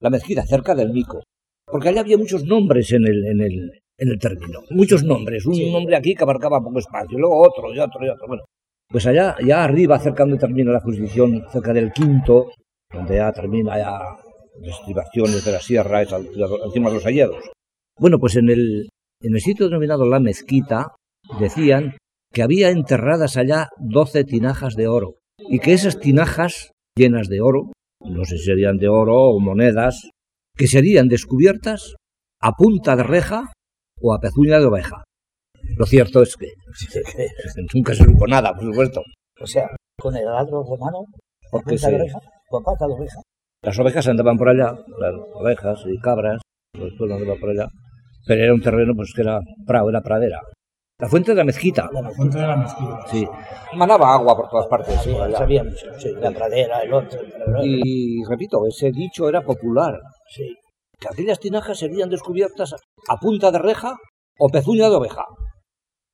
la mezquita, cerca del Mico. Porque allá había muchos nombres en el, en el, en el término, muchos nombres. Un nombre aquí que abarcaba poco espacio, luego otro y otro y otro. Bueno, pues allá, ya arriba, cerca donde termina la jurisdicción, cerca del quinto, donde ya termina ya las estribaciones de la sierra, encima de los hallados. Bueno, pues en el, en el sitio denominado La Mezquita decían que había enterradas allá doce tinajas de oro y que esas tinajas llenas de oro, no sé si serían de oro o monedas, que serían descubiertas a punta de reja o a pezuña de oveja. Lo cierto es que nunca se supo nada, por supuesto. O sea, con el ladro romano, Porque punta de oreja, con pata de oveja. Las ovejas andaban por allá, las ovejas y cabras, los pueblos andaban por allá, pero era un terreno pues que era prado, era pradera. La fuente de la mezquita, La Fuente de la mezquita. sí, manaba agua por todas partes. Sí, por allá. sabía mucho, sí, la pradera, el otro, el otro. Y repito, ese dicho era popular, Sí. que aquellas tinajas serían descubiertas a punta de reja o pezuña de oveja.